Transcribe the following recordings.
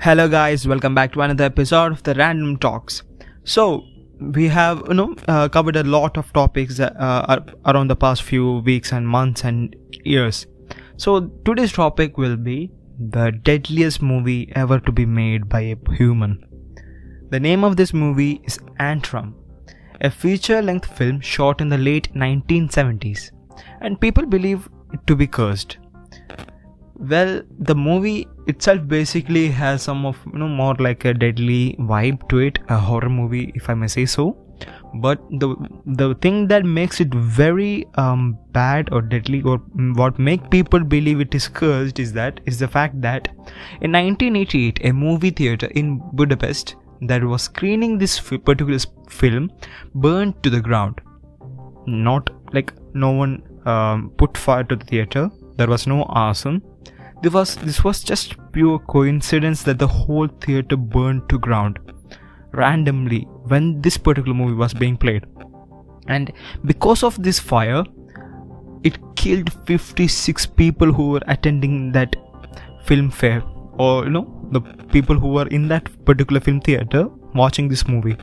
Hello, guys. Welcome back to another episode of the Random Talks. So, we have you know uh, covered a lot of topics uh, around the past few weeks and months and years. So, today's topic will be the deadliest movie ever to be made by a human. The name of this movie is Antrum, a feature-length film shot in the late 1970s, and people believe it to be cursed well the movie itself basically has some of you know more like a deadly vibe to it a horror movie if i may say so. But the the thing that makes it very um, bad or deadly or what make people believe it is cursed is that is the fact that in 1988 a movie theater in budapest that was screening this particular film burned to the ground. Not like no one um, put fire to the theater there was no arson this was, this was just pure coincidence that the whole theater burned to ground randomly when this particular movie was being played. And because of this fire, it killed 56 people who were attending that film fair or you know the people who were in that particular film theater watching this movie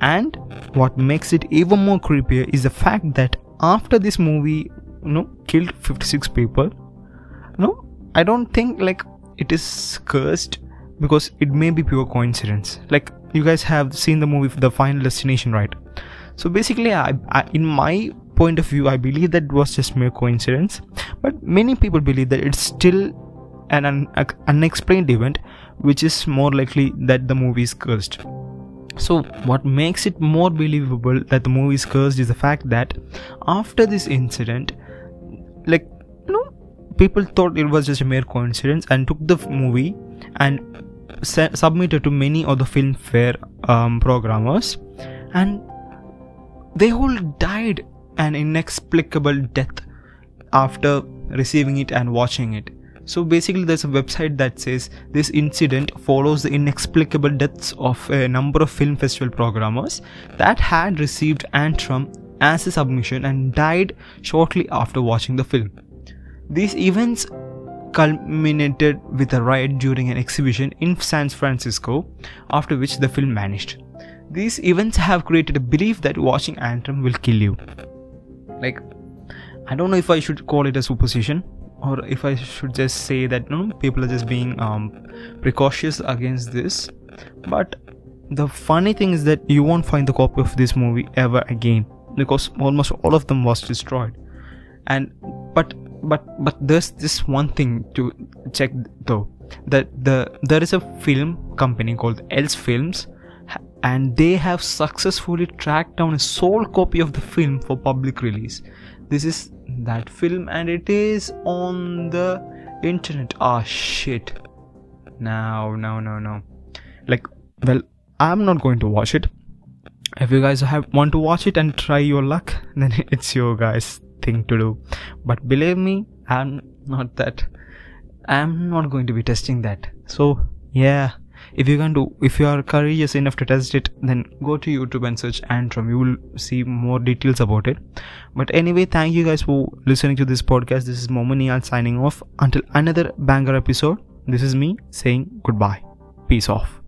and what makes it even more creepier is the fact that after this movie you know killed 56 people no I don't think like it is cursed because it may be pure coincidence. Like you guys have seen the movie The Final Destination, right? So basically, I, I, in my point of view, I believe that was just mere coincidence. But many people believe that it's still an un- unexplained event, which is more likely that the movie is cursed. So, what makes it more believable that the movie is cursed is the fact that after this incident, like no, people thought it was just a mere coincidence and took the movie and se- submitted to many of the film fair um, programmers. And they all died an inexplicable death after receiving it and watching it. So basically there's a website that says this incident follows the inexplicable deaths of a number of film festival programmers that had received antrum as a submission and died shortly after watching the film these events culminated with a riot during an exhibition in San Francisco, after which the film vanished. These events have created a belief that watching Antrum will kill you. Like, I don't know if I should call it a superstition or if I should just say that no, people are just being um, precautious against this. But the funny thing is that you won't find the copy of this movie ever again because almost all of them was destroyed. And but but but there's this one thing to check though that the there is a film company called Else Films and they have successfully tracked down a sole copy of the film for public release. This is that film and it is on the internet. Ah shit. No no no no like well i'm not going to watch it if you guys have want to watch it and try your luck? Then it's your guys thing to do. But believe me i'm not that. I'm not going to be testing that. So yeah. If you can do if you are courageous enough to test it then go to youtube and search antrum you will see more details about it. But anyway thank you guys for listening to this podcast. This is momonial signing off. Until another banger episode this is me saying goodbye. Peace off